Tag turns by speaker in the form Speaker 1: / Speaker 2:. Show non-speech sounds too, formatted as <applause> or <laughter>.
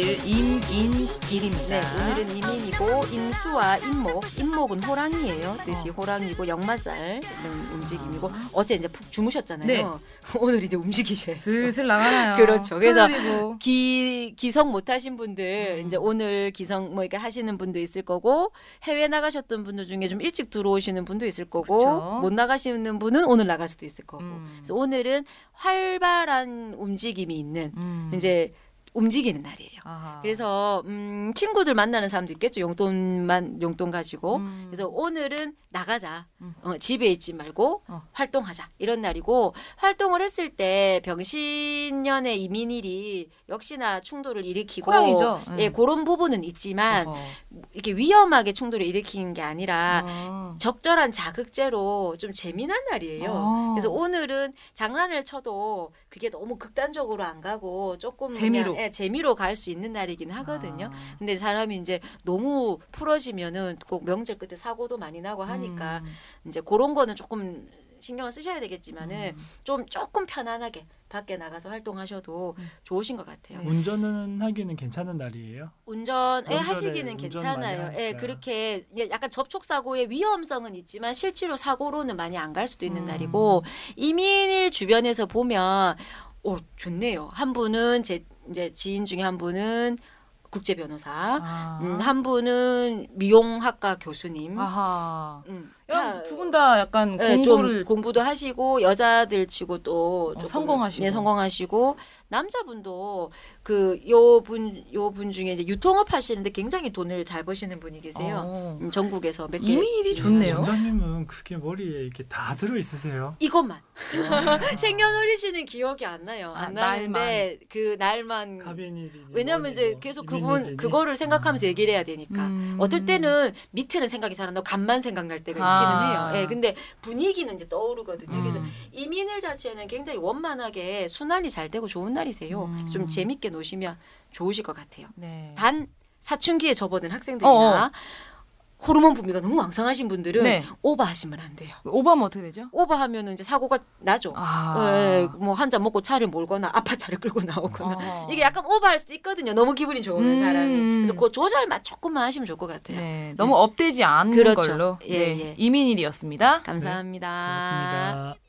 Speaker 1: 이민일입니다.
Speaker 2: 네, 오늘은 이민이고 임수와 임목, 임목은 호랑이예요. 뜻이 호랑이고 역마살 이런 움직임이고 어제 이제 푹 주무셨잖아요.
Speaker 1: 네. <laughs>
Speaker 2: 오늘 이제 움직이셔야죠.
Speaker 1: 슬슬 나가나요?
Speaker 2: 그렇죠. 그래서
Speaker 1: 토요일이고.
Speaker 2: 기 기성 못 하신 분들
Speaker 1: 음.
Speaker 2: 이제 오늘 기성 뭐 이렇게 하시는 분도 있을 거고 해외 나가셨던 분들 중에 좀 일찍 들어오시는 분도 있을 거고
Speaker 1: 그쵸.
Speaker 2: 못 나가시는 분은 오늘 나갈 수도 있을 거고.
Speaker 1: 음.
Speaker 2: 그래서 오늘은 활발한 움직임이 있는
Speaker 1: 음.
Speaker 2: 이제 움직이는 날이에요.
Speaker 1: 아하.
Speaker 2: 그래서 음, 친구들 만나는 사람도 있겠죠. 용돈만 용돈 가지고.
Speaker 1: 음.
Speaker 2: 그래서 오늘은 나가자.
Speaker 1: 음.
Speaker 2: 어, 집에 있지 말고
Speaker 1: 어.
Speaker 2: 활동하자. 이런 날이고 활동을 했을 때 병신년의 이민일이 역시나 충돌을 일으키고
Speaker 1: 호랑이죠. 네.
Speaker 2: 예, 그런 부분은 있지만
Speaker 1: 어허.
Speaker 2: 이렇게 위험하게 충돌을 일으키는 게 아니라
Speaker 1: 어.
Speaker 2: 적절한 자극제로 좀 재미난 날이에요.
Speaker 1: 어.
Speaker 2: 그래서 오늘은 장난을 쳐도 그게 너무 극단적으로 안 가고 조금
Speaker 1: 재미로.
Speaker 2: 그냥, 예, 재미로 갈 수 있는 날이긴 하거든요.
Speaker 1: 아.
Speaker 2: 근데 사람이 이제 너무 풀어지면은 꼭 명절 끝에 사고도 많이 나고 하니까
Speaker 1: 음.
Speaker 2: 이제 그런 거는 조금 신경을 쓰셔야 되겠지만은
Speaker 1: 음.
Speaker 2: 좀 조금 편안하게 밖에 나가서 활동하셔도
Speaker 1: 음.
Speaker 2: 좋으신 것 같아요.
Speaker 1: 네.
Speaker 3: 운전은 하기는 괜찮은 날이에요.
Speaker 2: 운전에 하시기는 괜찮아요. 예. 그렇게 약간 접촉 사고의 위험성은 있지만 실제로 사고로는 많이 안 갈 수도 있는
Speaker 1: 음.
Speaker 2: 날이고 이민일 주변에서 보면 오 좋네요. 한 분은 제 이제 지인 중에 한 분은 국제 변호사,
Speaker 1: 아.
Speaker 2: 음, 한 분은 미용학과 교수님.
Speaker 1: 아하.
Speaker 2: 음,
Speaker 1: 두 분 다 약간
Speaker 2: 예,
Speaker 1: 공부를
Speaker 2: 좀 공부도 하시고 여자들 치고 또
Speaker 1: 어, 성공하시고.
Speaker 2: 예, 성공하시고 남자분도 그 요 분 요 분 중에 이제 유통업 하시는데 굉장히 돈을 잘 버시는 분이 계세요.
Speaker 1: 어.
Speaker 2: 음, 전국에서 몇 개.
Speaker 1: 이민일이 좋네요.
Speaker 3: 원장님은 그게 머리에 이렇게 다 들어 있으세요.
Speaker 2: 이것만 <laughs> 생년월일시는 기억이 안 나요. 안
Speaker 1: 아,
Speaker 2: 나는데 그 날만. 왜냐면 이제 계속 그분 그거를 생각하면서
Speaker 3: 아.
Speaker 2: 얘기를 해야 되니까
Speaker 1: 음.
Speaker 2: 어떨 때는 밑에는 생각이 잘 안 나고 간만 생각날 때가 있기는
Speaker 1: 아.
Speaker 2: 해요. 예, 근데 분위기는 이제 떠오르거든요. 그래서
Speaker 1: 음.
Speaker 2: 이민일 자체는 굉장히 원만하게 순환이 잘 되고 좋은 날이세요.
Speaker 1: 음.
Speaker 2: 좀 재밌게 노시면 좋으실 것 같아요.
Speaker 1: 네.
Speaker 2: 단 사춘기에 접어든 학생들이나
Speaker 1: 어어.
Speaker 2: 호르몬 분비가 너무 왕성하신 분들은
Speaker 1: 네.
Speaker 2: 오버하시면 안 돼요.
Speaker 1: 오버하면 어떻게 되죠?
Speaker 2: 오버하면은 이제 사고가 나죠.
Speaker 1: 아.
Speaker 2: 뭐한 잔 먹고 차를 몰거나 아빠 차를 끌고 나오거나
Speaker 1: 어허.
Speaker 2: 이게 약간 오버할 수도 있거든요. 너무 기분이 좋은
Speaker 1: 음.
Speaker 2: 사람이. 그래서 그 조절만 조금만 하시면 좋을 것 같아요.
Speaker 1: 네, 너무 업되지 않는
Speaker 2: 그렇죠.
Speaker 1: 걸로
Speaker 2: 예,
Speaker 1: 네,
Speaker 2: 예.
Speaker 1: 이민일이었습니다.
Speaker 2: 감사합니다.
Speaker 3: 고맙습니다.